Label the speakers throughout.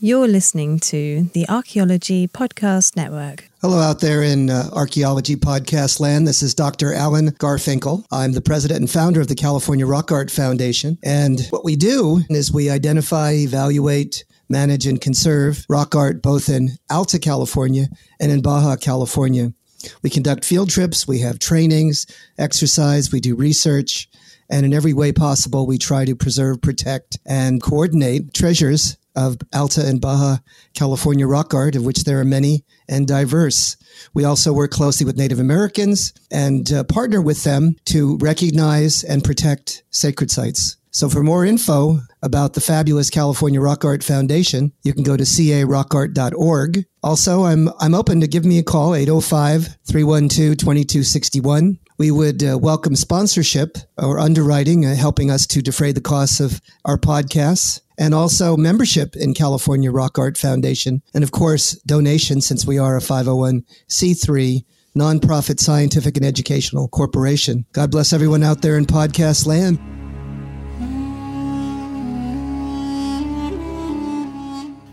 Speaker 1: You're listening to the Archaeology Podcast Network.
Speaker 2: Hello, out there in uh, archaeology podcast land. This is Dr. Alan Garfinkel. I'm the president and founder of the California Rock Art Foundation. And what we do is we identify, evaluate, manage, and conserve rock art both in Alta California and in Baja California. We conduct field trips, we have trainings, exercise, we do research, and in every way possible, we try to preserve, protect, and coordinate treasures of Alta and Baja California rock art, of which there are many and diverse. We also work closely with Native Americans and uh, partner with them to recognize and protect sacred sites. So for more info about the fabulous California Rock Art Foundation, you can go to carockart.org. Also, I'm, I'm open to give me a call, 805-312-2261. We would uh, welcome sponsorship or underwriting, uh, helping us to defray the costs of our podcasts and also membership in California Rock Art Foundation. And of course, donations since we are a 501c3 nonprofit scientific and educational corporation. God bless everyone out there in podcast land.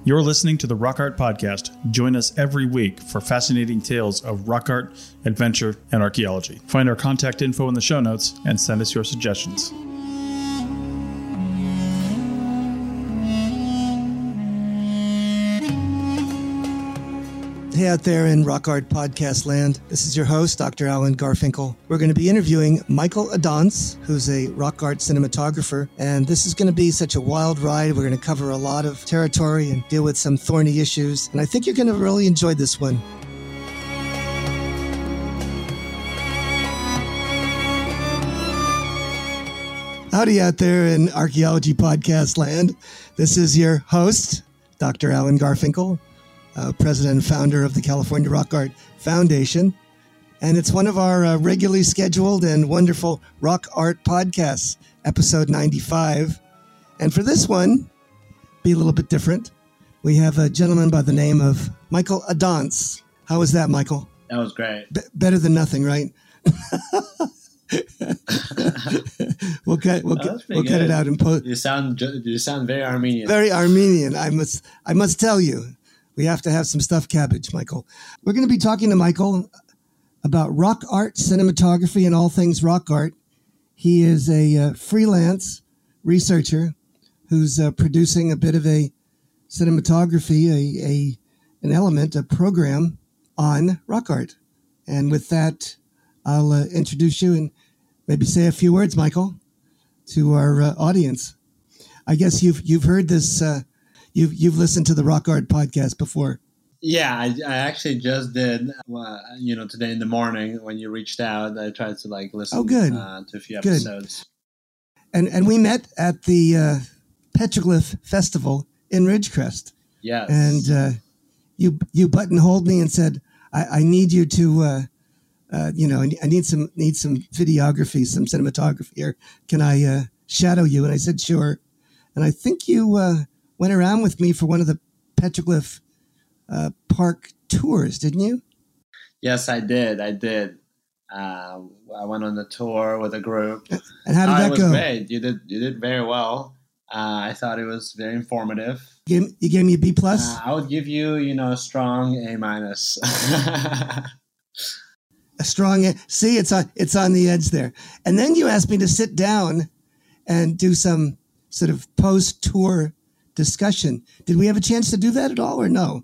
Speaker 3: You're listening to the Rock Art Podcast. Join us every week for fascinating tales of rock art, adventure, and archaeology. Find our contact info in the show notes and send us your suggestions.
Speaker 2: Hey, out there in Rock Art Podcast land. This is your host, Dr. Alan Garfinkel. We're going to be interviewing Michael Adont, who's a rock art cinematographer. And this is going to be such a wild ride. We're going to cover a lot of territory and deal with some thorny issues. And I think you're going to really enjoy this one. Howdy out there in Archaeology Podcast land. This is your host, Dr. Alan Garfinkel uh, president and founder of the California Rock Art Foundation. And it's one of our uh, regularly scheduled and wonderful rock art podcasts, episode 95. And for this one, be a little bit different. We have a gentleman by the name of Michael Adont. How was that, Michael?
Speaker 4: That was great.
Speaker 2: B- better than nothing, right? we'll cut we'll,
Speaker 4: Oh,
Speaker 2: we'll cut it out and post.
Speaker 4: You sound you sound very Armenian.
Speaker 2: Very Armenian. I must I must tell you, we have to have some stuffed cabbage, Michael. We're going to be talking to Michael about rock art, cinematography, and all things rock art. He is a uh, freelance researcher who's uh, producing a bit of a cinematography, a, a an element, a program on rock art. And with that, I'll uh, introduce you and maybe say a few words, Michael, to our uh, audience. I guess you've you've heard this. You've you've listened to the Rock Art podcast before.
Speaker 4: yeah, I, I actually just did. Uh, you know, today in the morning when you reached out, I tried to like listen.
Speaker 2: Oh, good.
Speaker 4: Uh, to a few
Speaker 2: Good.
Speaker 4: episodes.
Speaker 2: And and we met at the uh, Petroglyph Festival in Ridgecrest.
Speaker 4: Yes.
Speaker 2: And uh, you you buttonholed me and said, "I, I need you to, uh, uh, you know, I need- I need some need some videography, some cinematography here. Can I uh, shadow you?" And I said, "Sure." And I think you uh, went around with me for one of the Petroglyph uh, Park tours, didn't you?
Speaker 4: yes, I did. I did. Uh, I went on the tour with a group.
Speaker 2: And how did
Speaker 4: Uh,
Speaker 2: that go?
Speaker 4: great. You did. You did very well. Uh, I thought it was very informative.
Speaker 2: You gave, you gave me a B plus.
Speaker 4: Uh, I would give you, you know, a strong A minus.
Speaker 2: a strong see it's on it's on the edge there and then you asked me to sit down and do some sort of post tour discussion did we have a chance to do that at all or no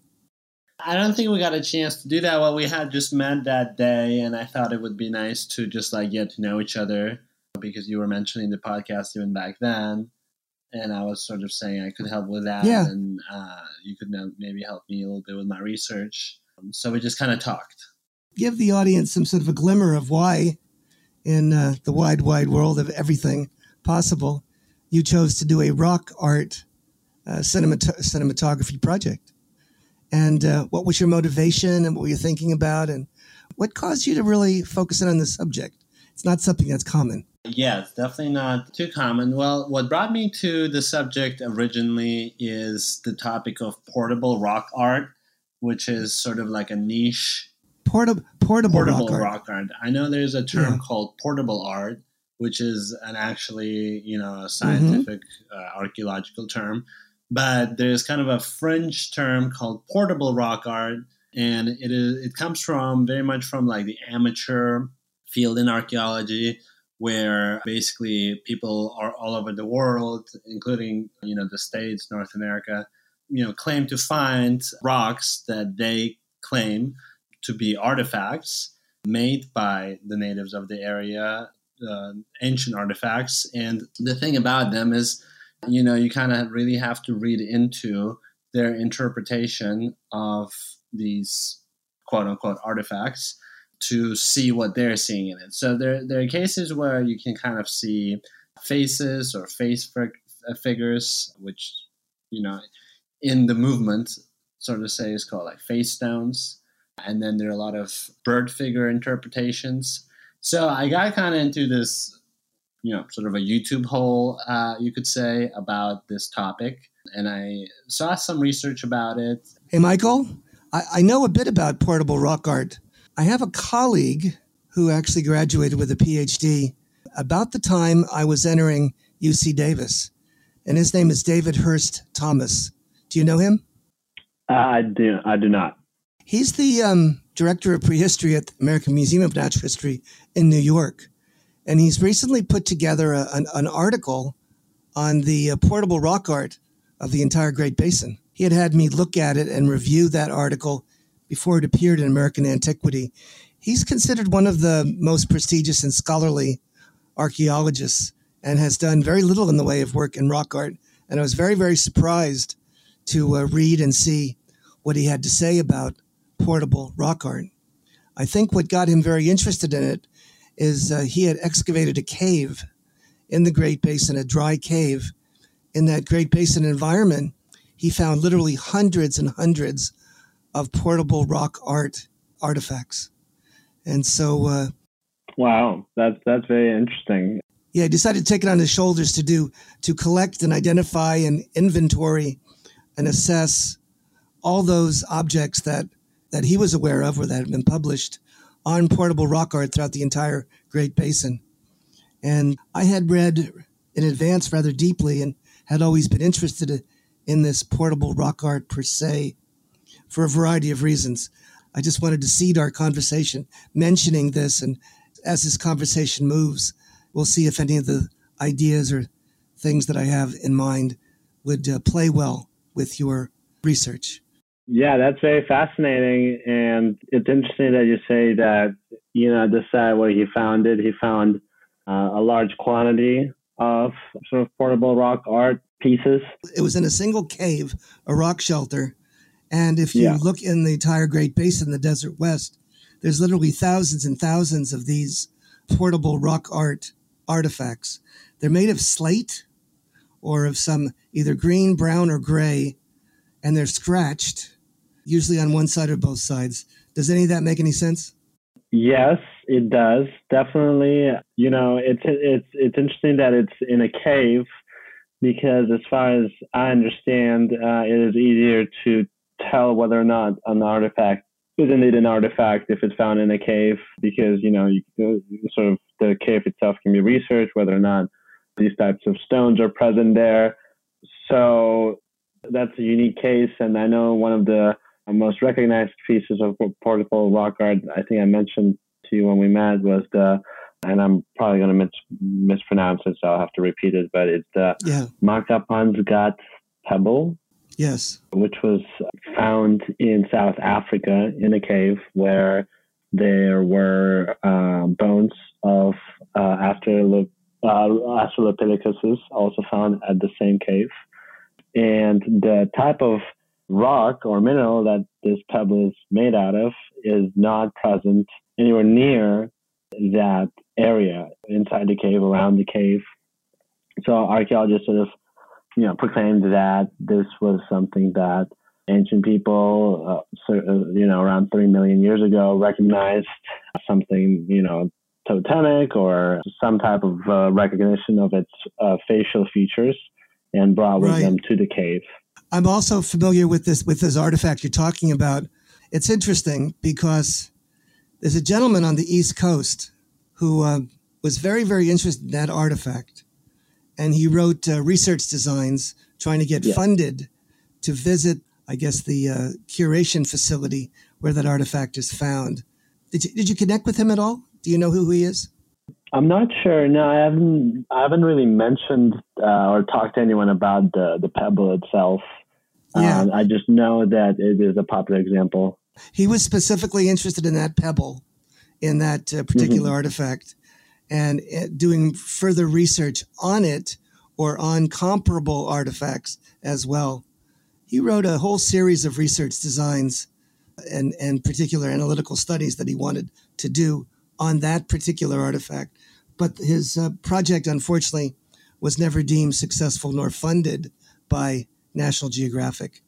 Speaker 4: I don't think we got a chance to do that. Well, we had just met that day, and I thought it would be nice to just like get to know each other because you were mentioning the podcast even back then, and I was sort of saying I could help with that,
Speaker 2: Yeah.
Speaker 4: and uh, you could maybe help me a little bit with my research. Um, so we just kind of talked.
Speaker 2: give the audience some sort of a glimmer of why in uh, the wide wide world of everything possible you chose to do a rock art uh, cinemat- cinematography project. And uh, what was your motivation and what were you thinking about? And what caused you to really focus in on this subject? It's not something that's common.
Speaker 4: Yeah, it's definitely not too common. Well, what brought me to the subject originally is the topic of portable rock art, which is sort of like a niche
Speaker 2: Portable, portable,
Speaker 4: portable
Speaker 2: rock, art.
Speaker 4: rock art. I know there's a term
Speaker 2: Yeah.
Speaker 4: called portable art, which is an actually you know a
Speaker 2: Mm-hmm.
Speaker 4: scientific uh, archaeological term, but there's kind of a French term called portable rock art, and it is it comes from very much from like the amateur field in archaeology. Where basically people are all over the world, including you know the states, North America, you know, claim to find rocks that they claim to be artifacts made by the natives of the area, uh, ancient artifacts. And the thing about them is, you know, you kind of really have to read into their interpretation of these quote unquote artifacts to see what they're seeing in it. So there, there are cases where you can kind of see faces or face uh, figures, which, you know, in the movement, sort of say is called like face stones and then there are a lot of bird figure interpretations. So I got kind of into this, you know, sort of a YouTube hole, uh, you could say, about this topic, and I saw some research about it.
Speaker 2: Hey, Michael, I, I know a bit about portable rock art. I have a colleague who actually graduated with a PhD about the time I was entering UC Davis, and his name is David Hurst Thomas. Do you know him?
Speaker 5: I do. I do not.
Speaker 2: He's the um, director of prehistory at the American Museum of Natural History in New York. And he's recently put together a, an, an article on the uh, portable rock art of the entire Great Basin. He had had me look at it and review that article before it appeared in American Antiquity. He's considered one of the most prestigious and scholarly archaeologists and has done very little in the way of work in rock art. And I was very, very surprised to uh, read and see what he had to say about portable rock art. I think what got him very interested in it is uh, he had excavated a cave in the Great Basin, a dry cave. In that Great Basin environment, he found literally hundreds and hundreds of portable rock art artifacts. And so, uh,
Speaker 5: Wow, that's that's very interesting.
Speaker 2: yeah, he decided to take it on his shoulders to do to collect and identify and inventory and assess all those objects that that he was aware of or that had been published on portable rock art throughout the entire Great Basin. And I had read in advance rather deeply and had always been interested in this portable rock art per se for a variety of reasons. I just wanted to seed our conversation mentioning this. And as this conversation moves, we'll see if any of the ideas or things that I have in mind would uh, play well with your research.
Speaker 5: Yeah, that's very fascinating, and it's interesting that you say that. You know, the site where he found it, he found uh, a large quantity of sort of portable rock art pieces.
Speaker 2: It was in a single cave, a rock shelter. And if you
Speaker 5: Yeah.
Speaker 2: look in the entire Great Basin, the Desert West, there's literally thousands and thousands of these portable rock art artifacts. They're made of slate or of some either green, brown, or gray, and they're scratched, usually on one side or both sides. Does any of that make any sense?
Speaker 5: Yes, it does definitely. You know, it's it's it's interesting that it's in a cave because, as far as I understand, uh, it is easier to tell whether or not an artifact is indeed an artifact if it's found in a cave because you know you, sort of the cave itself can be researched whether or not these types of stones are present there. So that's a unique case, and I know one of the most recognized pieces of portable rock art. I think I mentioned to you when we met was the, and I'm probably going to mis- mispronounce it, so I'll have to repeat it. But it's the
Speaker 2: Yeah.
Speaker 5: Makapansgat pebble,
Speaker 2: Yes.
Speaker 5: which was found in South Africa in a cave where there were uh, bones of uh, uh, Australopithecus also found at the same cave. And the type of rock or mineral that this pebble is made out of is not present anywhere near that area inside the cave, around the cave. So archaeologists sort of you know, proclaimed that this was something that ancient people, uh, uh, you know, around three million years ago, recognized something, you know, totemic or some type of uh, recognition of its uh, facial features, and brought with
Speaker 2: Right.
Speaker 5: them to the cave.
Speaker 2: I'm also familiar with this with this artifact you're talking about. It's interesting because there's a gentleman on the East Coast who uh, was very very interested in that artifact, and he wrote uh, research designs trying to get
Speaker 5: Yeah.
Speaker 2: funded to visit, I guess, the uh, curation facility where that artifact is found. Did you, did you connect with him at all? Do you know who he is?
Speaker 5: I'm not sure. No, I haven't. I haven't really mentioned uh, or talked to anyone about the the pebble itself.
Speaker 2: Yeah.
Speaker 5: Um, I just know that it is a popular example.
Speaker 2: he was specifically interested in that pebble, in that uh, particular artifact, and uh, doing further research on it or on comparable artifacts as well. He wrote a whole series of research designs and, and particular analytical studies that he wanted to do on that particular artifact. But his uh, project, unfortunately, was never deemed successful nor funded by National Geographic.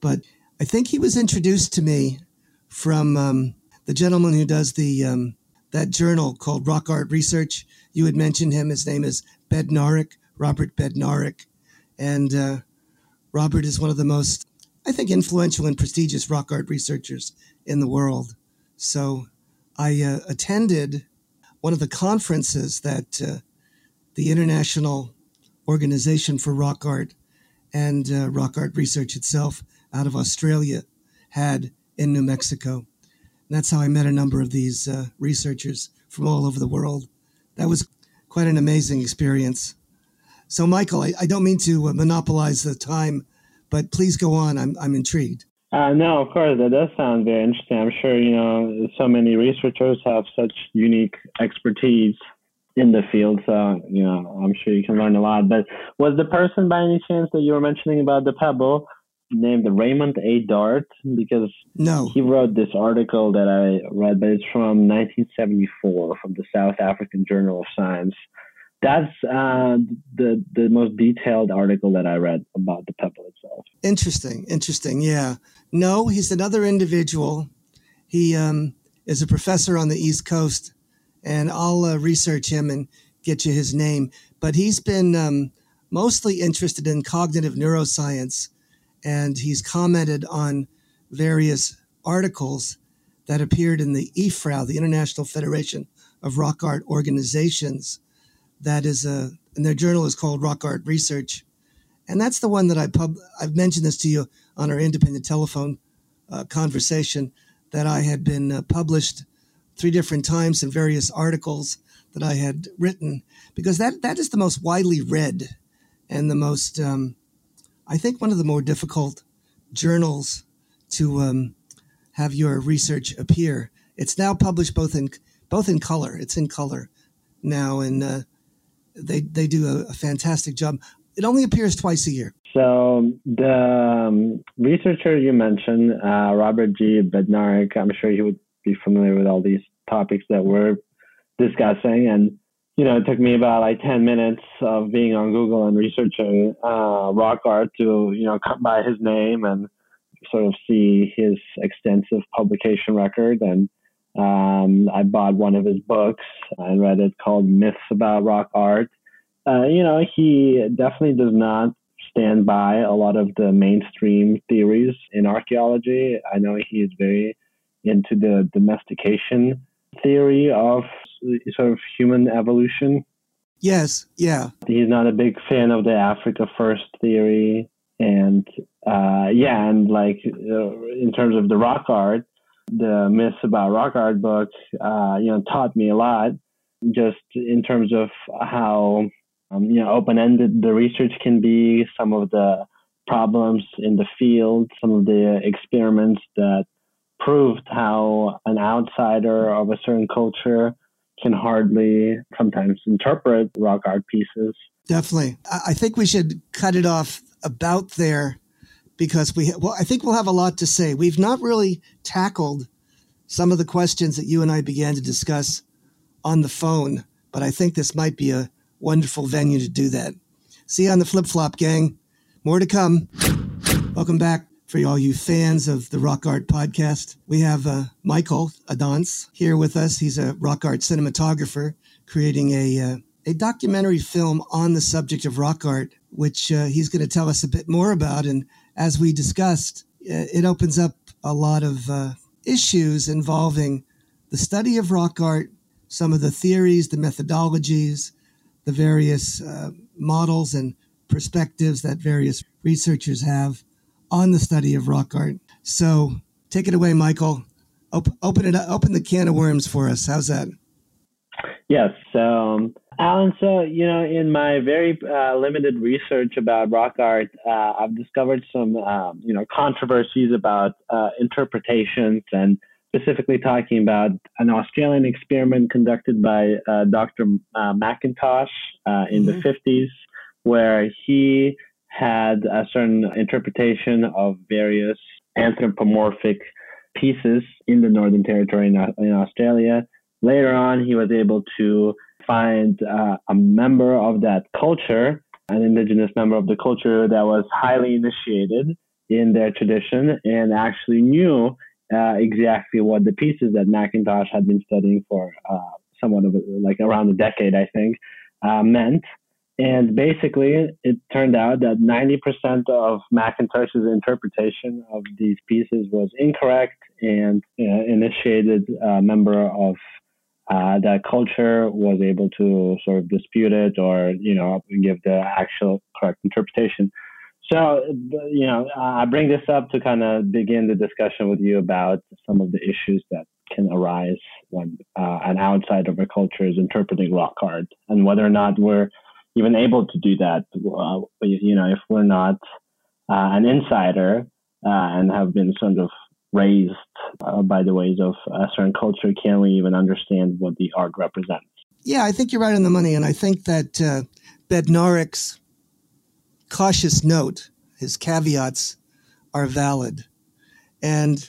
Speaker 2: But I think he was introduced to me from um, the gentleman who does the um, that journal called Rock Art Research. You had mentioned him. His name is Bednarik, Robert Bednarik, and uh, Robert is one of the most, I think, influential and prestigious rock art researchers in the world. So I uh, attended one of the conferences that uh, the International Organization for Rock Art and uh, rock art research itself out of Australia had in New Mexico. And that's how I met a number of these uh, researchers from all over the world. That was quite an amazing experience. So, Michael, I, I don't mean to uh, monopolize the time, but please go on. I'm, I'm intrigued.
Speaker 5: Uh, no, of course, that does sound very interesting. I'm sure you know so many researchers have such unique expertise in the field, so you know I'm sure you can learn a lot. But was the person by any chance that you were mentioning about the pebble named Raymond A. Dart? Because
Speaker 2: No.
Speaker 5: he wrote this article that I read, but it's from 1974 from the South African Journal of Science. That's uh, the the most detailed article that I read about the pebble itself.
Speaker 2: Interesting. Interesting. Yeah. No, he's another individual. He um, is a professor on the East Coast, and I'll uh, research him and get you his name. But he's been um, mostly interested in cognitive neuroscience, and he's commented on various articles that appeared in the IFRAO, the International Federation of Rock Art Organizations. That is a, and their journal is called Rock Art Research and that's the one that I pub. I've mentioned this to you on our independent telephone uh, conversation that I had been uh, published three different times in various articles that I had written because that that is the most widely read and the most um, I think one of the more difficult journals to um, have your research appear. It's now published both in both in color. It's in color now, and uh, they they do a, a fantastic job. It only appears twice a year.
Speaker 5: So the um, researcher you mentioned, uh, Robert G. Bednarik, I'm sure he would be familiar with all these topics that we're discussing. And, you know, it took me about like 10 minutes of being on Google and researching uh, rock art to, you know, come by his name and sort of see his extensive publication record. And um, I bought one of his books and read it called Myths About Rock Art. Uh, you know, he definitely does not stand by a lot of the mainstream theories in archaeology. I know he is very into the domestication theory of sort of human evolution.
Speaker 2: Yes, yeah,
Speaker 5: He's not a big fan of the Africa first theory. And uh, yeah, and like uh, in terms of the rock art, the myths about rock art book, uh, you know, taught me a lot just in terms of how um, you know open-ended the research can be, some of the problems in the field, some of the experiments that proved how an outsider of a certain culture can hardly sometimes interpret rock art pieces.
Speaker 2: definitely. I, think we should cut it off about there because we well, I think we'll have a lot to say. We've not really tackled some of the questions that you and I began to discuss on the phone, but I think this might be a wonderful venue to do that. See you on the flip flop, gang. More to come. Welcome back for all you fans of the Rock Art podcast. We have uh, Michael Adont here with us. He's a rock art cinematographer creating a, uh, a documentary film on the subject of rock art, which uh, he's going to tell us a bit more about. And as we discussed, uh, it opens up a lot of uh, issues involving the study of rock art, some of the theories, the methodologies, the various uh, models and perspectives that various researchers have on the study of rock art. So take it away, Michael. Op- open it up, open the can of worms for us. How's that?
Speaker 5: Yes. So, um, Alan, so, you know, in my very uh, limited research about rock art, uh, I've discovered some, um, you know, controversies about uh, interpretations and specifically talking about an Australian experiment conducted by uh, Dr. Uh, Macintosh uh, in mm-hmm. the 50s, where he had a certain interpretation of various anthropomorphic pieces in the Northern Territory in, in Australia. Later on, he was able to find uh, a member of that culture, an indigenous member of the culture that was highly initiated in their tradition and actually knew uh, exactly what the pieces that Macintosh had been studying for uh, somewhat of a, like around a decade, I think, uh, meant. And basically, it turned out that 90% of Macintosh's interpretation of these pieces was incorrect, and uh, initiated a member of uh, that culture was able to sort of dispute it or, you know, give the actual correct interpretation. So, you know, I bring this up to kind of begin the discussion with you about some of the issues that can arise when uh, an outsider of a culture is interpreting rock art and whether or not we're even able to do that. Uh, you know, if we're not uh, an insider uh, and have been sort of raised uh, by the ways of a certain culture, can we even understand what the art represents?
Speaker 2: Yeah, I think you're right on the money. And I think that uh, Bednarik's cautious note, his caveats, are valid. And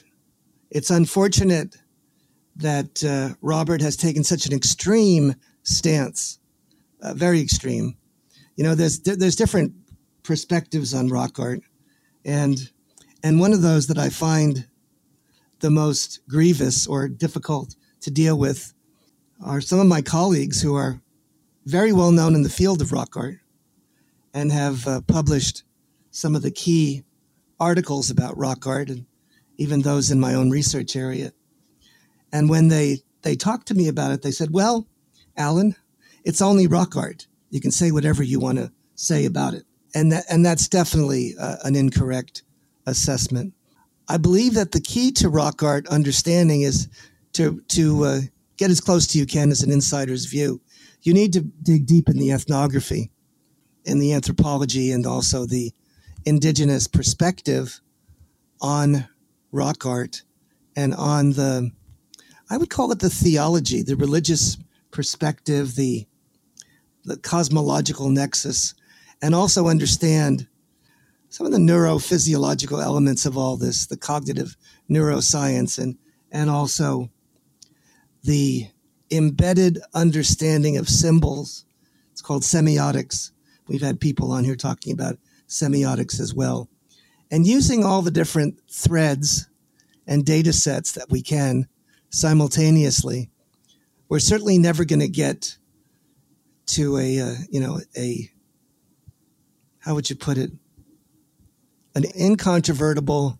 Speaker 2: it's unfortunate that uh, Robert has taken such an extreme stance uh, very extreme. You know, there's there's different perspectives on rock art, and and one of those that I find the most grievous or difficult to deal with are some of my colleagues who are very well known in the field of rock art and have uh, published some of the key articles about rock art and even those in my own research area. And when they they talked to me about it, they said, "Well, Alan, it's only rock art. You can say whatever you want to say about it. And that, and that's definitely uh, an incorrect assessment. I believe that the key to rock art understanding is to, to uh, get as close to you can as an insider's view. You need to dig deep in the ethnography, in the anthropology, and also the indigenous perspective on rock art and on the, I would call it the theology, the religious perspective, the the cosmological nexus, and also understand some of the neurophysiological elements of all this, the cognitive neuroscience, and, and also the embedded understanding of symbols. It's called semiotics. We've had people on here talking about semiotics as well. And using all the different threads and data sets that we can simultaneously, we're certainly never going to get to a uh, you know a how would you put it? An incontrovertible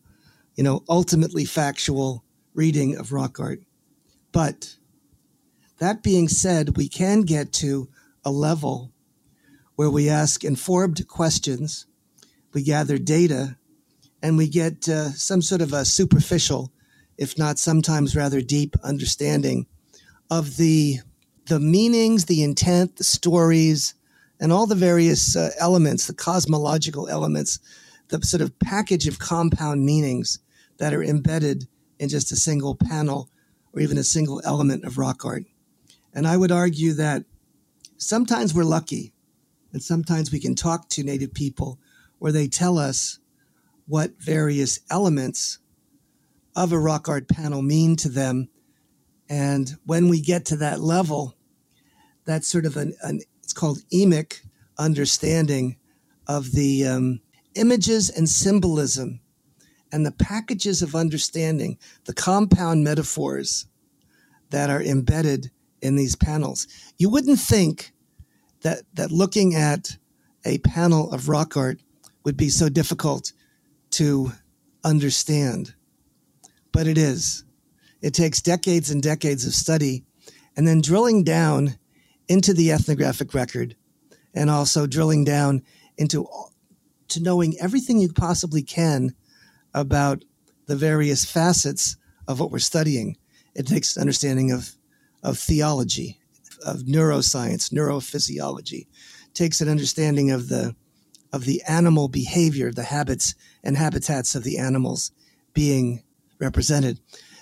Speaker 2: you know ultimately factual reading of rock art. But that being said we can get to a level where we ask informed questions we gather data and we get uh, some sort of a superficial if not sometimes rather deep understanding of the the meanings, the intent, the stories, and all the various uh, elements, the cosmological elements, the sort of package of compound meanings that are embedded in just a single panel or even a single element of rock art. And I would argue that sometimes we're lucky and sometimes we can talk to Native people where they tell us what various elements of a rock art panel mean to them. And when we get to that level, that's sort of an, an it's called emic understanding of the um, images and symbolism and the packages of understanding, the compound metaphors that are embedded in these panels. You wouldn't think that, that looking at a panel of rock art would be so difficult to understand, but it is. It takes decades and decades of study and then drilling down into the ethnographic record and also drilling down into to knowing everything you possibly can about the various facets of what we're studying. It takes understanding of, of theology, of neuroscience, neurophysiology, it takes an understanding of the of the animal behavior, the habits and habitats of the animals being represented.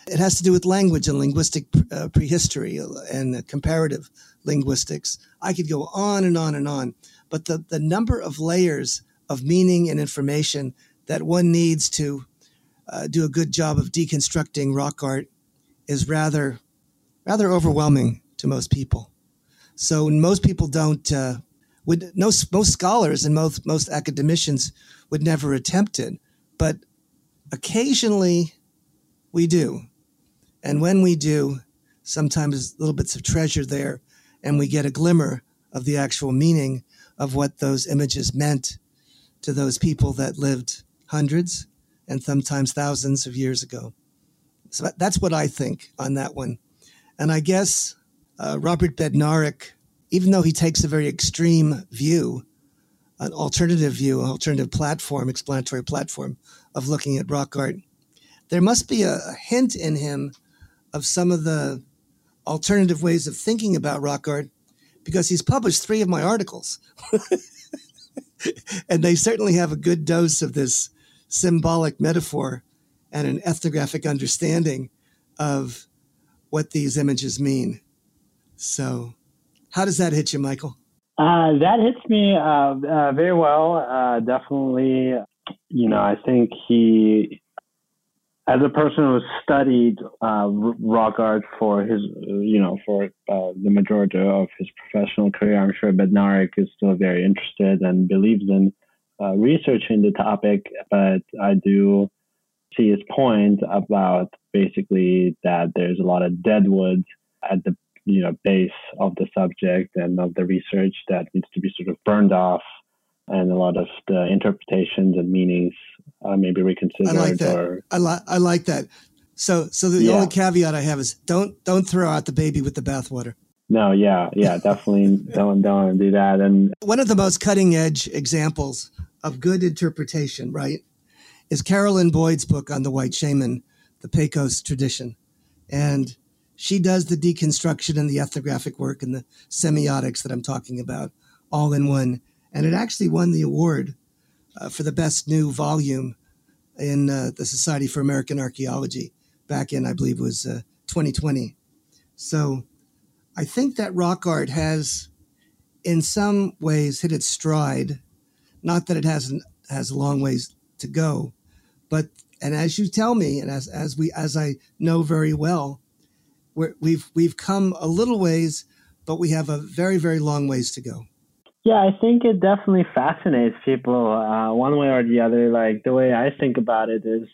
Speaker 2: It has to do with language and linguistic uh, prehistory and comparative linguistics. I could go on and on and on, but the, the number of layers of meaning and information that one needs to uh, do a good job of deconstructing rock art is rather rather overwhelming to most people. So most people don't uh, would no, most scholars and most most academicians would never attempt it, but occasionally we do, and when we do, sometimes little bits of treasure there, and we get a glimmer of the actual meaning of what those images meant to those people that lived hundreds and sometimes thousands of years ago. So that's what I think on that one. And I guess uh, Robert Bednarik, even though he takes a very extreme view, an alternative view, an alternative platform, explanatory platform of looking at rock art, there must be a, a hint in him of some of the alternative ways of thinking about rock art because he's published three of my articles. and they certainly have a good dose of this symbolic metaphor and an ethnographic understanding of what these images mean. So, how does that hit you, Michael?
Speaker 5: Uh, that hits me uh, uh, very well. Uh, definitely, you know, I think he as a person who has studied uh, rock art for his, you know, for uh, the majority of his professional career, I'm sure Bednarik is still very interested and believes in uh, researching the topic. But I do see his point about basically that there's a lot of deadwood at the, you know, base of the subject and of the research that needs to be sort of burned off and a lot of the interpretations and meanings uh, maybe reconsidered. I
Speaker 2: like that.
Speaker 5: Or,
Speaker 2: I, li- I like that. So, so the yeah. only caveat I have is don't don't throw out the baby with the bathwater.
Speaker 5: No, yeah, yeah, definitely don't don't do that. And
Speaker 2: one of the most cutting edge examples of good interpretation, right, is Carolyn Boyd's book on the white shaman, the Pecos tradition, and she does the deconstruction and the ethnographic work and the semiotics that I'm talking about all in one and it actually won the award uh, for the best new volume in uh, the Society for American Archaeology back in, I believe, was uh, 2020. So I think that rock art has, in some ways, hit its stride. Not that it hasn't has a long ways to go, but and as you tell me, and as as we as I know very well, we we've we've come a little ways, but we have a very very long ways to go.
Speaker 5: Yeah, I think it definitely fascinates people uh, one way or the other. Like the way I think about it is,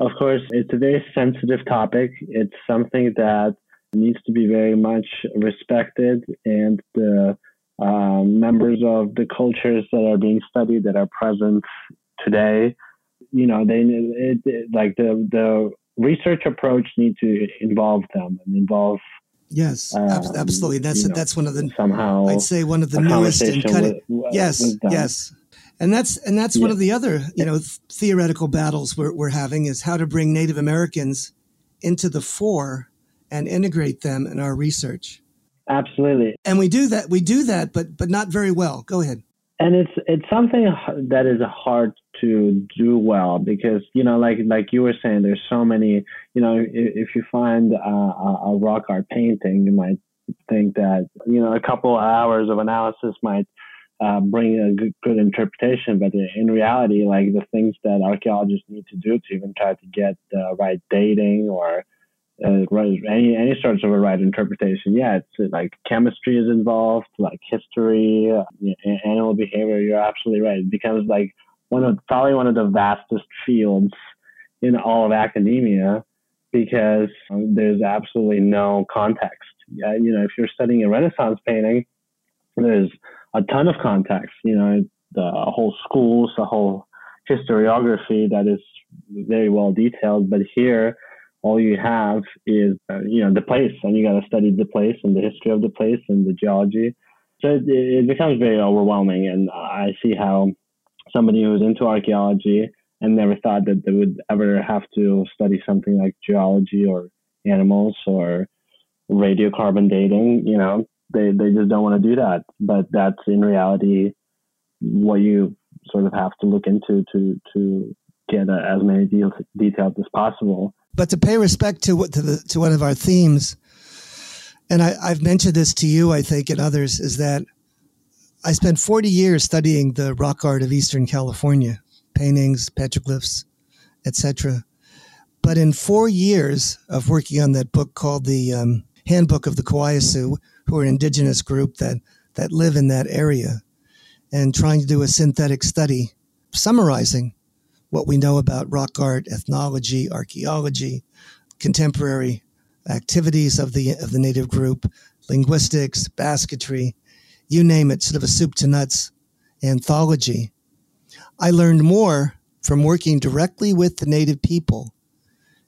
Speaker 5: of course, it's a very sensitive topic. It's something that needs to be very much respected, and the uh, members of the cultures that are being studied that are present today, you know, they it, it, like the the research approach need to involve them and involve
Speaker 2: Yes, um, absolutely. That's know, that's one of the somehow I'd say one of the newest and cutting. With, yes, yes, and that's and that's yeah. one of the other you know th- theoretical battles we're we're having is how to bring Native Americans into the fore and integrate them in our research.
Speaker 5: Absolutely.
Speaker 2: And we do that. We do that, but but not very well. Go ahead
Speaker 5: and it's it's something that is a hard to do well because you know like like you were saying there's so many you know if, if you find a, a, rock art painting you might think that you know a couple hours of analysis might uh, bring a good, good, interpretation but in reality like the things that archaeologists need to do to even try to get the right dating or uh, any any sorts of a right interpretation. Yeah, it's like chemistry is involved, like history, uh, animal behavior. You're absolutely right. It becomes like one of probably one of the vastest fields in all of academia because there's absolutely no context. Yeah, you know, if you're studying a Renaissance painting, there's a ton of context. You know, the whole schools, the whole historiography that is very well detailed. But here, all you have is uh, you know the place, and you got to study the place and the history of the place and the geology. So it, it becomes very overwhelming, and I see how somebody who's into archaeology and never thought that they would ever have to study something like geology or animals or radiocarbon dating, you know, they, they just don't want to do that. But that's in reality what you sort of have to look into to to get as many de- details as possible.
Speaker 2: But to pay respect to what to, the, to one of our themes, and I, I've mentioned this to you, I think, and others, is that I spent 40 years studying the rock art of Eastern California, paintings, petroglyphs, etc. But in four years of working on that book called the um, Handbook of the Kawaiisu, who are an indigenous group that, that live in that area, and trying to do a synthetic study summarizing what we know about rock art, ethnology, archaeology, contemporary activities of the of the native group, linguistics, basketry, you name it, sort of a soup to nuts anthology. I learned more from working directly with the native people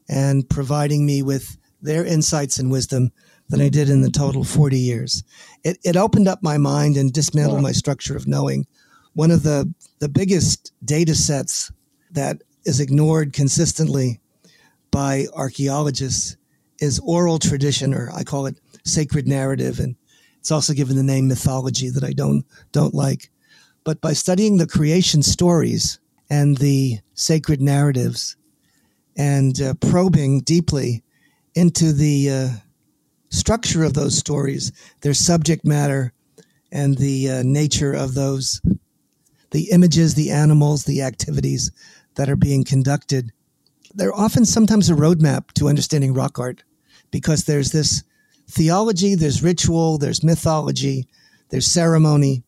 Speaker 2: and providing me with their insights and wisdom than I did in the total 40 years. It, it opened up my mind and dismantled my structure of knowing. One of the, the biggest data sets that is ignored consistently by archaeologists is oral tradition, or I call it sacred narrative. And it's also given the name mythology that I don't don't like. But by studying the creation stories and the sacred narratives and uh, probing deeply into the uh, structure of those stories, their subject matter, and the uh, nature of those, the images, the animals, the activities that are being conducted, they're often sometimes a roadmap to understanding rock art because there's this theology, there's ritual, there's mythology, there's ceremony,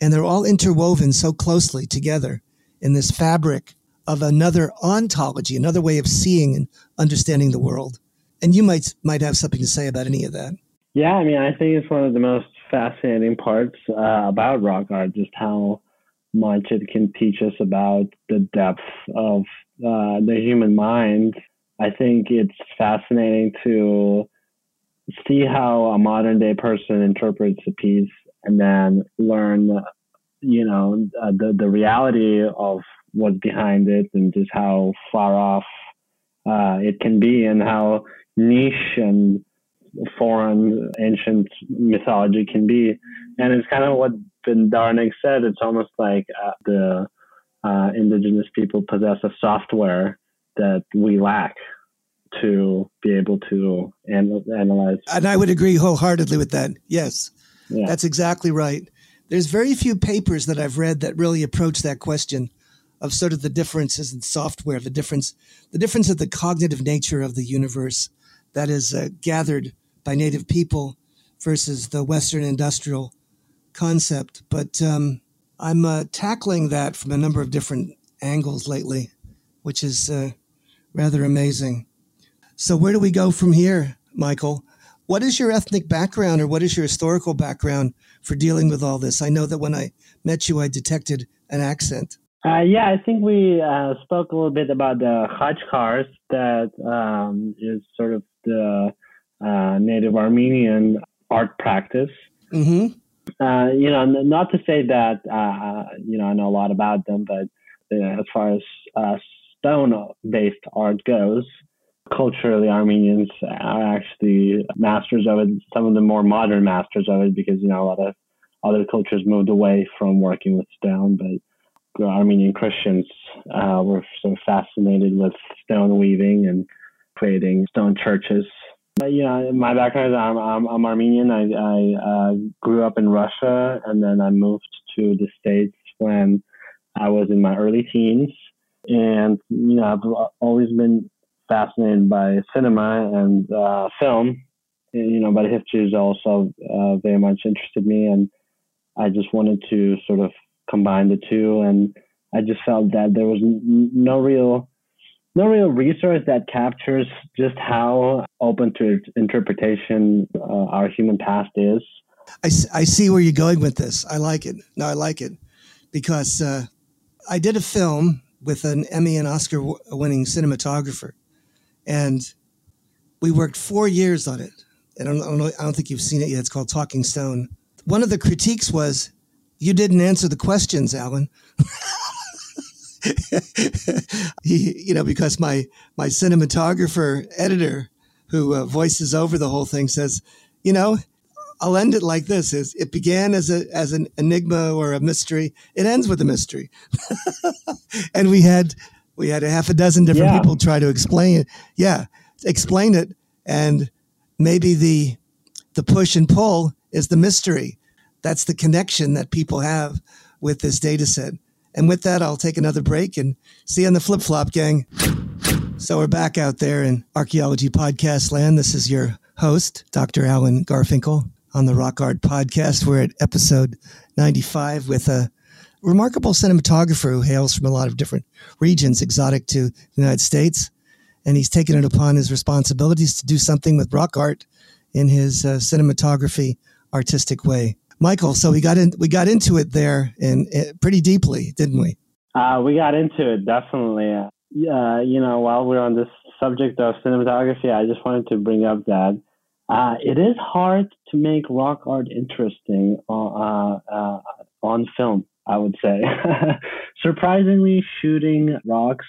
Speaker 2: and they're all interwoven so closely together in this fabric of another ontology, another way of seeing and understanding the world. And you might might have something to say about any of that.
Speaker 5: Yeah, I mean, I think it's one of the most fascinating parts uh, about rock art, just how much it can teach us about the depth of uh, the human mind. I think it's fascinating to see how a modern day person interprets a piece and then learn you know uh, the the reality of what's behind it and just how far off uh, it can be and how niche and foreign ancient mythology can be. And it's kind of what Bednarik said. It's almost like uh, the uh, indigenous people possess a software that we lack to be able to analyze.
Speaker 2: And I would agree wholeheartedly with that. Yes, yeah. that's exactly right. There's very few papers that I've read that really approach that question of sort of the differences in software, the difference, the difference of the cognitive nature of the universe that is uh, gathered by native people versus the Western industrial concept. But um, I'm uh, tackling that from a number of different angles lately, which is uh, rather amazing. So, where do we go from here, Michael? What is your ethnic background or what is your historical background for dealing with all this? I know that when I met you, I detected an accent.
Speaker 5: Uh, yeah, I think we uh, spoke a little bit about the Khachkars, that um, is sort of the uh, native Armenian art practice.
Speaker 2: Mm-hmm.
Speaker 5: Uh, you know, not to say that, uh, you know, I know a lot about them, but uh, as far as stone based art goes, culturally Armenians are actually masters of it. Some of the more modern masters of it, because you know a lot of other cultures moved away from working with stone, but Armenian Christians uh, were sort of fascinated with stone weaving and creating stone churches. But, you know, my background is I'm, I'm, I'm Armenian. I, I uh, grew up in Russia and then I moved to the States when I was in my early teens. And, you know, I've always been fascinated by cinema and uh, film. You know, but history is also uh, very much interested me, and I just wanted to sort of combine the two. And I just felt that there was no real no real resource that captures just how open to interpretation uh, our human past is.
Speaker 2: I, I see where you're going with this. I like it. No, I like it because uh, I did a film with an Emmy and Oscar winning cinematographer, and we worked four years on it. And I don't, I don't, know, I don't think you've seen it yet. It's called Talking Stone. One of the critiques was you didn't answer the questions, Alan. he, you know, because my my cinematographer editor, who uh, voices over the whole thing, says, you know, I'll end it like this: is it began as a as an enigma or a mystery, it ends with a mystery. and we had we had a half a dozen different yeah. people try to explain it. Yeah, explain it, and maybe the the push and pull is the mystery. That's the connection that people have with this data set. And with that, I'll take another break and see you on the flip flop, gang. So we're back out there in archaeology podcast land. This is your host, Dr. Alan Garfinkel on the Rock Art podcast. We're at episode 95 with a remarkable cinematographer who hails from a lot of different regions, exotic to the United States. And he's taken it upon his responsibilities to do something with rock art in his uh, cinematography artistic way. Michael, so we got in, we got into it there and uh, pretty deeply, didn't we?
Speaker 5: Uh, we got into it definitely. Uh, you know, while we're on this subject of cinematography, I just wanted to bring up that uh, it is hard to make rock art interesting on, uh, uh, on film. I would say, surprisingly, shooting rocks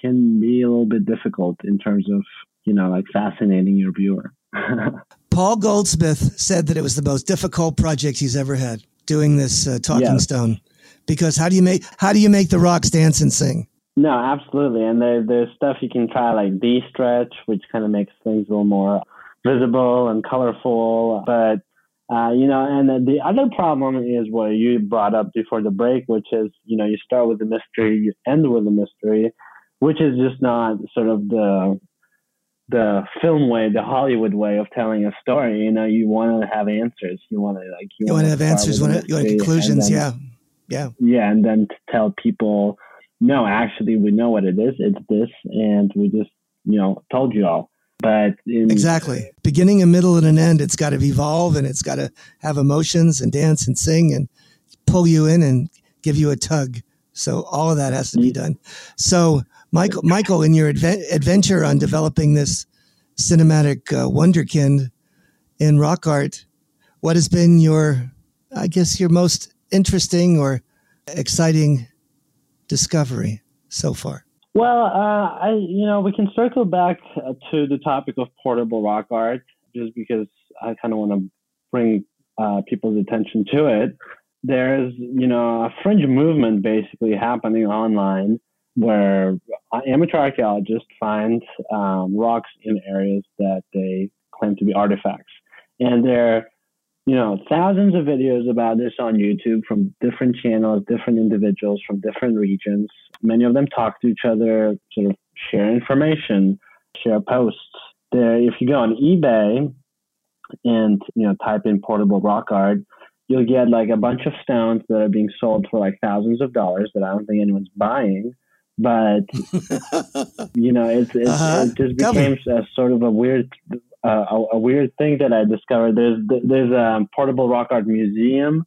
Speaker 5: can be a little bit difficult in terms of you know like fascinating your viewer.
Speaker 2: Paul Goldsmith said that it was the most difficult project he's ever had doing this uh, Talking yes. Stone, because how do you make how do you make the rocks dance and sing?
Speaker 5: No, absolutely, and there, there's stuff you can try like DStretch, which kind of makes things a little more visible and colorful. But uh, you know, and the other problem is what you brought up before the break, which is you know you start with the mystery, you end with the mystery, which is just not sort of the the film way, the Hollywood way of telling a story. You know, you want to have answers. You want to like
Speaker 2: you, you want to have answers. You want, you want conclusions. Then, yeah, yeah,
Speaker 5: yeah, and then to tell people, no, actually, we know what it is. It's this, and we just you know told you all. But in,
Speaker 2: exactly, beginning, a middle, and an end. It's got to evolve, and it's got to have emotions and dance and sing and pull you in and give you a tug. So all of that has to be done. So Michael, Michael, in your adve- adventure on developing this cinematic uh, wonderkind in rock art, what has been your, I guess, your most interesting or exciting discovery so far?
Speaker 5: Well, uh, I you know we can circle back uh, to the topic of portable rock art just because I kind of want to bring uh, people's attention to it. There's you know a fringe movement basically happening online where amateur archaeologists find um, rocks in areas that they claim to be artifacts, and there you know, thousands of videos about this on YouTube from different channels, different individuals from different regions. Many of them talk to each other, sort of share information, share posts. There, if you go on eBay and you know type in portable rock art, you'll get like a bunch of stones that are being sold for like thousands of dollars that I don't think anyone's buying. But you know, it's, it's uh-huh. it just became a sort of a weird a, a, weird thing that I discovered. There's there's a portable rock art museum.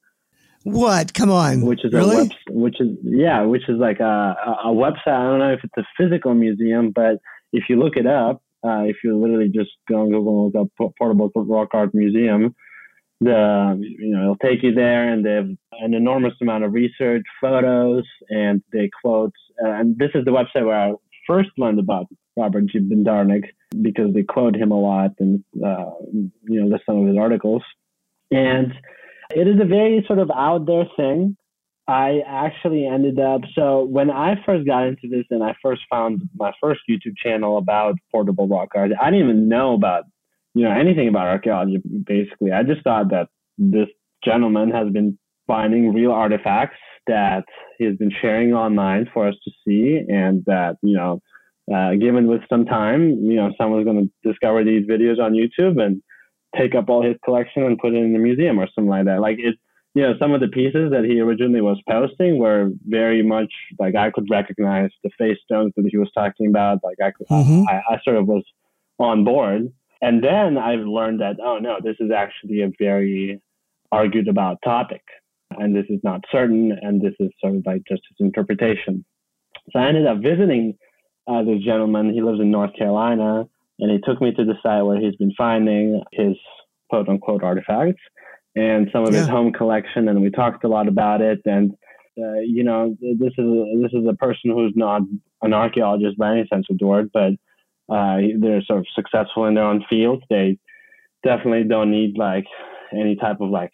Speaker 2: What? Come on.
Speaker 5: Which is
Speaker 2: really?
Speaker 5: a web, which is yeah, which is like a, a website. I don't know if it's a physical museum, but if you look it up, uh, if you literally just go on Google and look up portable rock art museum, the you know it'll take you there, and they have an enormous amount of research, photos, and they quote. Uh, and this is the website where I first learned about Robert G. Bednarik because they quote him a lot and uh, you know list some of his articles. And it is a very sort of out there thing. I actually ended up so when I first got into this and I first found my first YouTube channel about portable rock art, I didn't even know about you know anything about archaeology. Basically, I just thought that this gentleman has been finding real artifacts that he's been sharing online for us to see, and that you know uh, given with some time, you know, someone's going to discover these videos on YouTube and take up all his collection and put it in a museum or something like that. Like it, you know, some of the pieces that he originally was posting were very much like I could recognize the face stones that he was talking about. Like I could, mm-hmm. I, I sort of was on board. And then I've learned that, oh no, this is actually a very argued about topic. And this is not certain. And this is sort of like just his interpretation. So I ended up visiting uh, this gentleman. He lives in North Carolina. And he took me to the site where he's been finding his quote unquote artifacts and some of yeah. his home collection. And we talked a lot about it. And, uh, you know, this is, a, this is a person who's not an archaeologist by any sense of the word, but uh, they're sort of successful in their own field. They definitely don't need like any type of like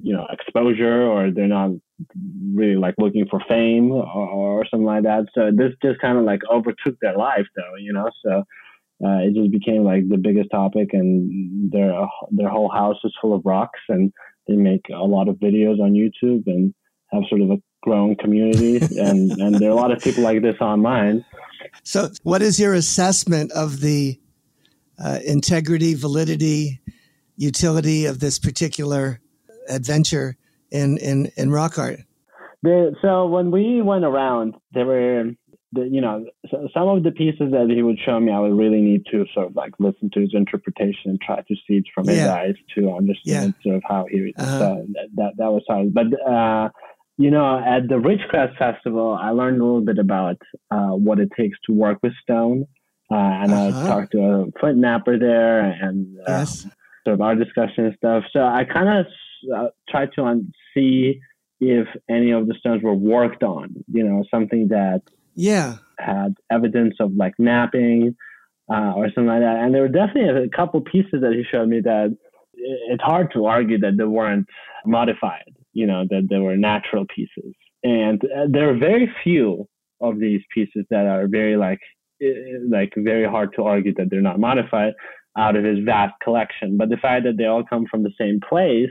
Speaker 5: you know exposure or they're not really like looking for fame or, or something like that. So this just kind of like overtook their life though you know? So uh, it just became like the biggest topic and their their whole house is full of rocks and they make a lot of videos on youtube and have sort of a grown community and and there are a lot of people like this online.
Speaker 2: So what is your assessment of the uh, integrity validity utility of this particular adventure in in in rock art?
Speaker 5: The, so when we went around, there were the, you know some of the pieces that he would show me, I would really need to sort of like listen to his interpretation and try to see it from his yeah. eyes to understand yeah. sort of how he uh-huh. so that, that was hard. But uh, you know, at the Ridgecrest Festival, I learned a little bit about uh, what it takes to work with stone. Uh, and uh-huh. I talked to a flint knapper there and uh, yes. sort of our discussion and stuff. So I kind of uh, tried to un- see if any of the stones were worked on, you know, something that
Speaker 2: yeah
Speaker 5: had evidence of like knapping uh, or something like that. And there were definitely a couple pieces that he showed me that it's hard to argue that they weren't modified, you know, that they were natural pieces. And uh, there are very few of these pieces that are very like like very hard to argue that they're not modified out of his vast collection. But the fact that they all come from the same place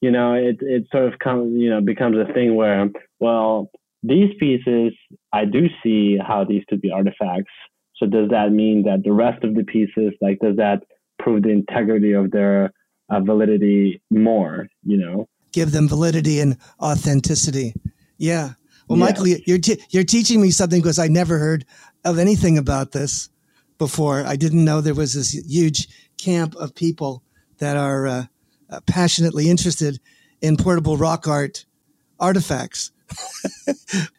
Speaker 5: you know, it it sort of comes, you know, becomes a thing where, well, these pieces, I do see how these could be artifacts. So does that mean that the rest of the pieces, like, does that prove the integrity of their uh, validity more? You know,
Speaker 2: give them validity and authenticity. Yeah. Well, yeah. Michael, you're t- you're teaching me something because I never heard of anything about this before. I didn't know there was this huge camp of people that are uh, uh, passionately interested in portable rock art artifacts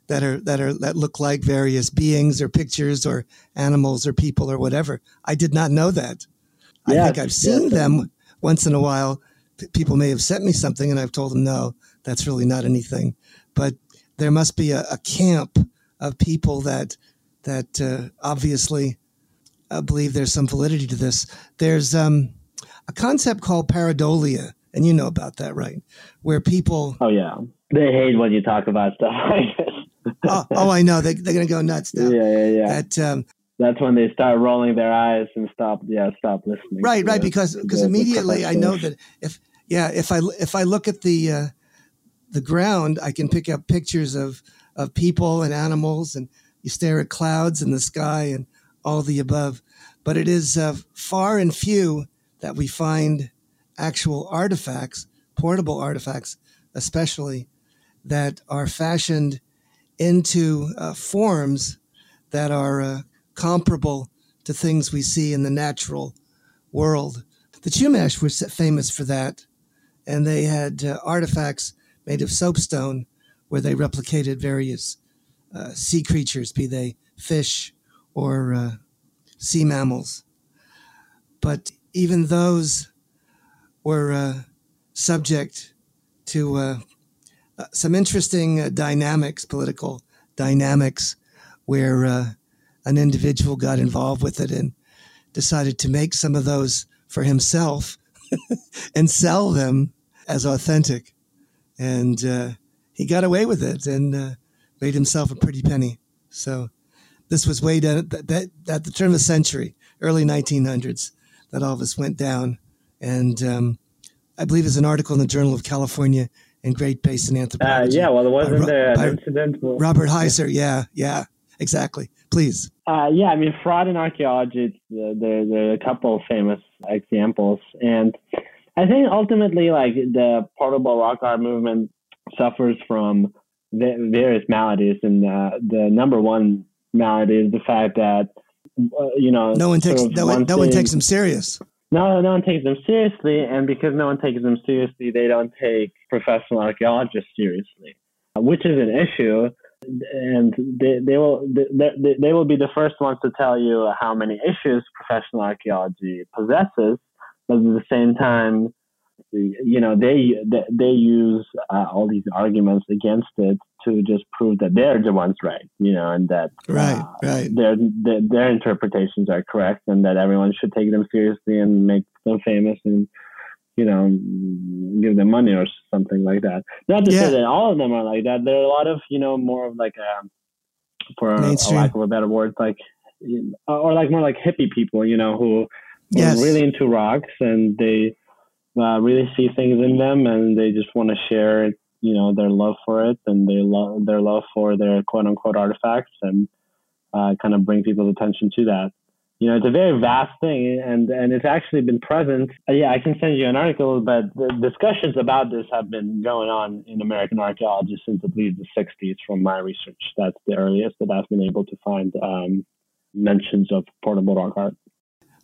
Speaker 2: that are that are that look like various beings or pictures or animals or people or whatever. I did not know that. I think I've seen yes. them once in a while. P- people may have sent me something, and I've told them no, that's really not anything. But there must be a, a camp of people that that uh, obviously uh, believe there's some validity to this. There's um, a concept called pareidolia, and you know about that, right? Where people.
Speaker 5: Oh yeah, they hate when you talk about stuff like
Speaker 2: this. oh, oh, I know. They, they're going to go nuts now.
Speaker 5: Yeah, yeah, yeah. That, um, That's when they start rolling their eyes and stop. Yeah, stop listening.
Speaker 2: Right, right. because because immediately I know that if yeah if I if I look at the uh, the ground, I can pick up pictures of of people and animals, and you stare at clouds and the sky and all the above. But it is uh, far and few that we find actual artifacts, portable artifacts, especially that are fashioned into uh, forms that are uh, comparable to things we see in the natural world. The Chumash were famous for that, and they had uh, artifacts made of soapstone where they replicated various uh, sea creatures, be they fish or uh, sea mammals. But even those were uh, subject to uh, uh some interesting uh, dynamics, political dynamics, where uh, an individual got involved with it and decided to make some of those for himself and sell them as authentic. And he got away with it and made himself a pretty penny. So this was way down at, that, at the turn of the century, early 1900s that all of us went down. And um, I believe there's an article in the Journal of California and Great Basin Anthropology.
Speaker 5: Uh, yeah, well, there wasn't there an incident.
Speaker 2: Robert Heizer, yeah, yeah, exactly. please.
Speaker 5: Uh, yeah, I mean, fraud in archaeology, there, there are a couple of famous examples. And I think ultimately, like, the portable rock art movement suffers from various maladies. And uh, the number one malady is the fact that, uh, you know,
Speaker 2: no one takes, no, one, no one takes them serious.
Speaker 5: No, no one takes them seriously. And because no one takes them seriously, they don't take professional archaeologists seriously, which is an issue and they, they will they, they will be the first ones to tell you how many issues professional archaeology possesses but at the same time you know they they, they use uh, all these arguments against it to just prove that they're the ones right you know and that
Speaker 2: right uh, right
Speaker 5: their, their their interpretations are correct and that everyone should take them seriously and make them famous and you know, give them money or something like that. Not to yeah. say that all of them are like that. There are a lot of, you know, more of like a, um, for a, a lack of a better word, like, or like more like hippie people, you know, who yes. are really into rocks and they uh, really see things in them and they just want to share, you know, their love for it and they love their love for their quote unquote artifacts and uh, kind of bring people's attention to that you know, it's a very vast thing, and and it's actually been present. Uh, yeah, I can send you an article, but the discussions about this have been going on in American archaeology since at least the '60s. From my research, that's the earliest that I've been able to find um, mentions of portable rock art.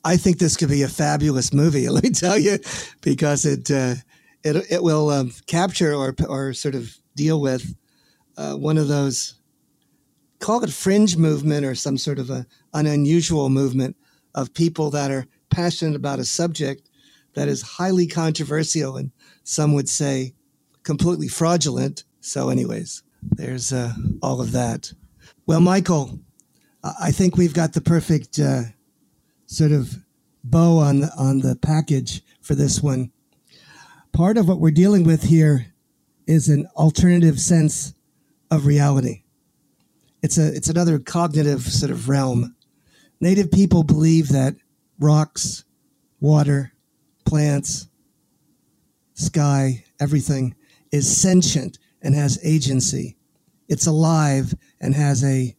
Speaker 2: I think this could be a fabulous movie. Let me tell you, because it uh, it it will um, capture or or sort of deal with uh, one of those call it fringe movement or some sort of a, an unusual movement of people that are passionate about a subject that is highly controversial and some would say completely fraudulent. So, anyways, there's uh, all of that. Well, Michael, I think we've got the perfect uh, sort of bow on on the package for this one. Part of what we're dealing with here is an alternative sense of reality it's a it's another cognitive sort of realm. Native people believe that rocks, water, plants, sky, everything is sentient and has agency. It's alive and has a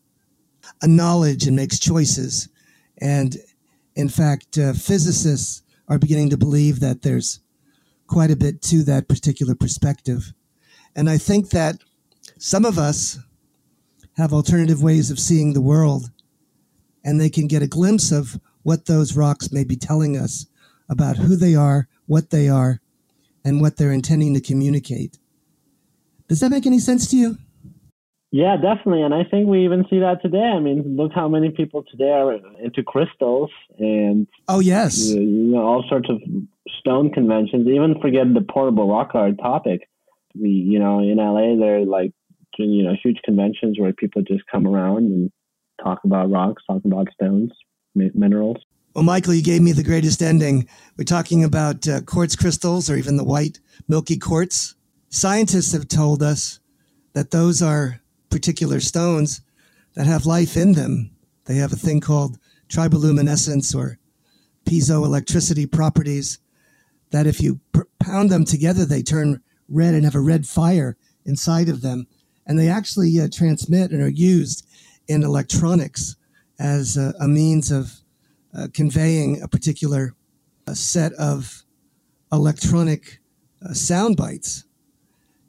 Speaker 2: a knowledge and makes choices. And in fact, uh, physicists are beginning to believe that there's quite a bit to that particular perspective. And I think that some of us have alternative ways of seeing the world, and they can get a glimpse of what those rocks may be telling us about who they are, what they are, and what they're intending to communicate. Does that make any sense to you?
Speaker 5: Yeah, definitely. And I think we even see that today. I mean, look how many people today are into crystals and
Speaker 2: oh yes,
Speaker 5: you know, all sorts of stone conventions. Even forget the portable rock art topic. We, you know, in LA, they're like you know huge conventions where people just come around and talk about rocks, talk about stones, minerals.
Speaker 2: Well, Michael, you gave me the greatest ending. We're talking about uh, quartz crystals or even the white milky quartz. Scientists have told us that those are particular stones that have life in them. They have a thing called triboluminescence or piezoelectricity properties that if you pound them together, they turn red and have a red fire inside of them and they actually uh, transmit and are used in electronics as a, means of uh, conveying a particular uh, set of electronic uh, sound bites.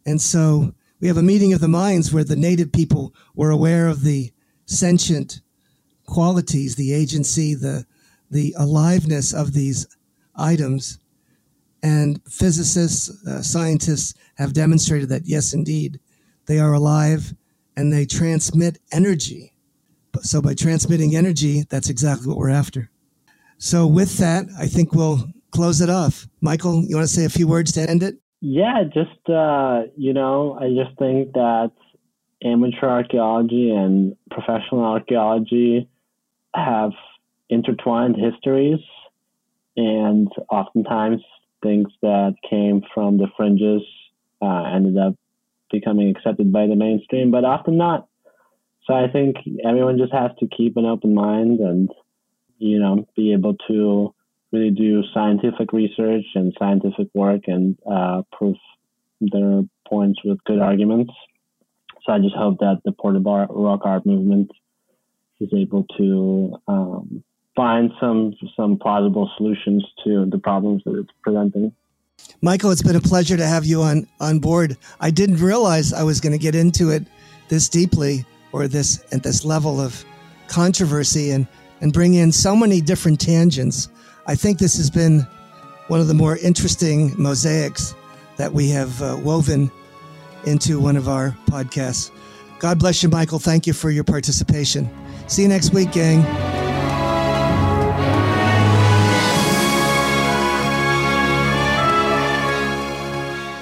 Speaker 2: And so we have a meeting of the minds where the native people were aware of the sentient qualities, the agency, the the aliveness of these items. And physicists, uh, scientists have demonstrated that yes, indeed, they are alive and they transmit energy. So by transmitting energy, that's exactly what we're after. So with that, I think we'll close it off. Michael, you want to say a few words to end it?
Speaker 5: Yeah, just uh, you know, I just think that amateur archaeology and professional archaeology have intertwined histories, and oftentimes things that came from the fringes uh, ended up becoming accepted by the mainstream, but often not. So I think everyone just has to keep an open mind and, you know, be able to really do scientific research and scientific work and uh, prove their points with good arguments. So I just hope that the portable rock art movement is able to um, find some some plausible solutions to the problems that it's presenting.
Speaker 2: Michael, it's been a pleasure to have you on on board. I didn't realize I was going to get into it this deeply or this at this level of controversy and and bring in so many different tangents. I think this has been one of the more interesting mosaics that we have uh, woven into one of our podcasts. God bless you, Michael. Thank you for your participation. See you next week, gang.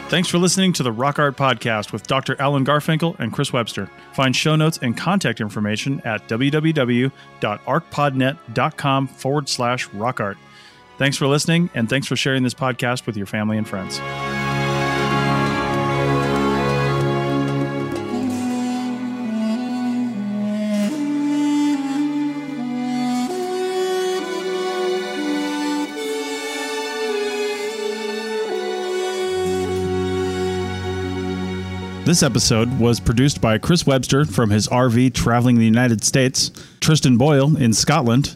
Speaker 3: Thanks for listening to the Rock Art Podcast with Dr. Alan Garfinkel and Chris Webster. Find show notes and contact information at www.archpodnet.com forward slash rockart. Thanks for listening, and thanks for sharing this podcast with your family and friends. This episode was produced by Chris Webster from his RV traveling the United States, Tristan Boyle in Scotland,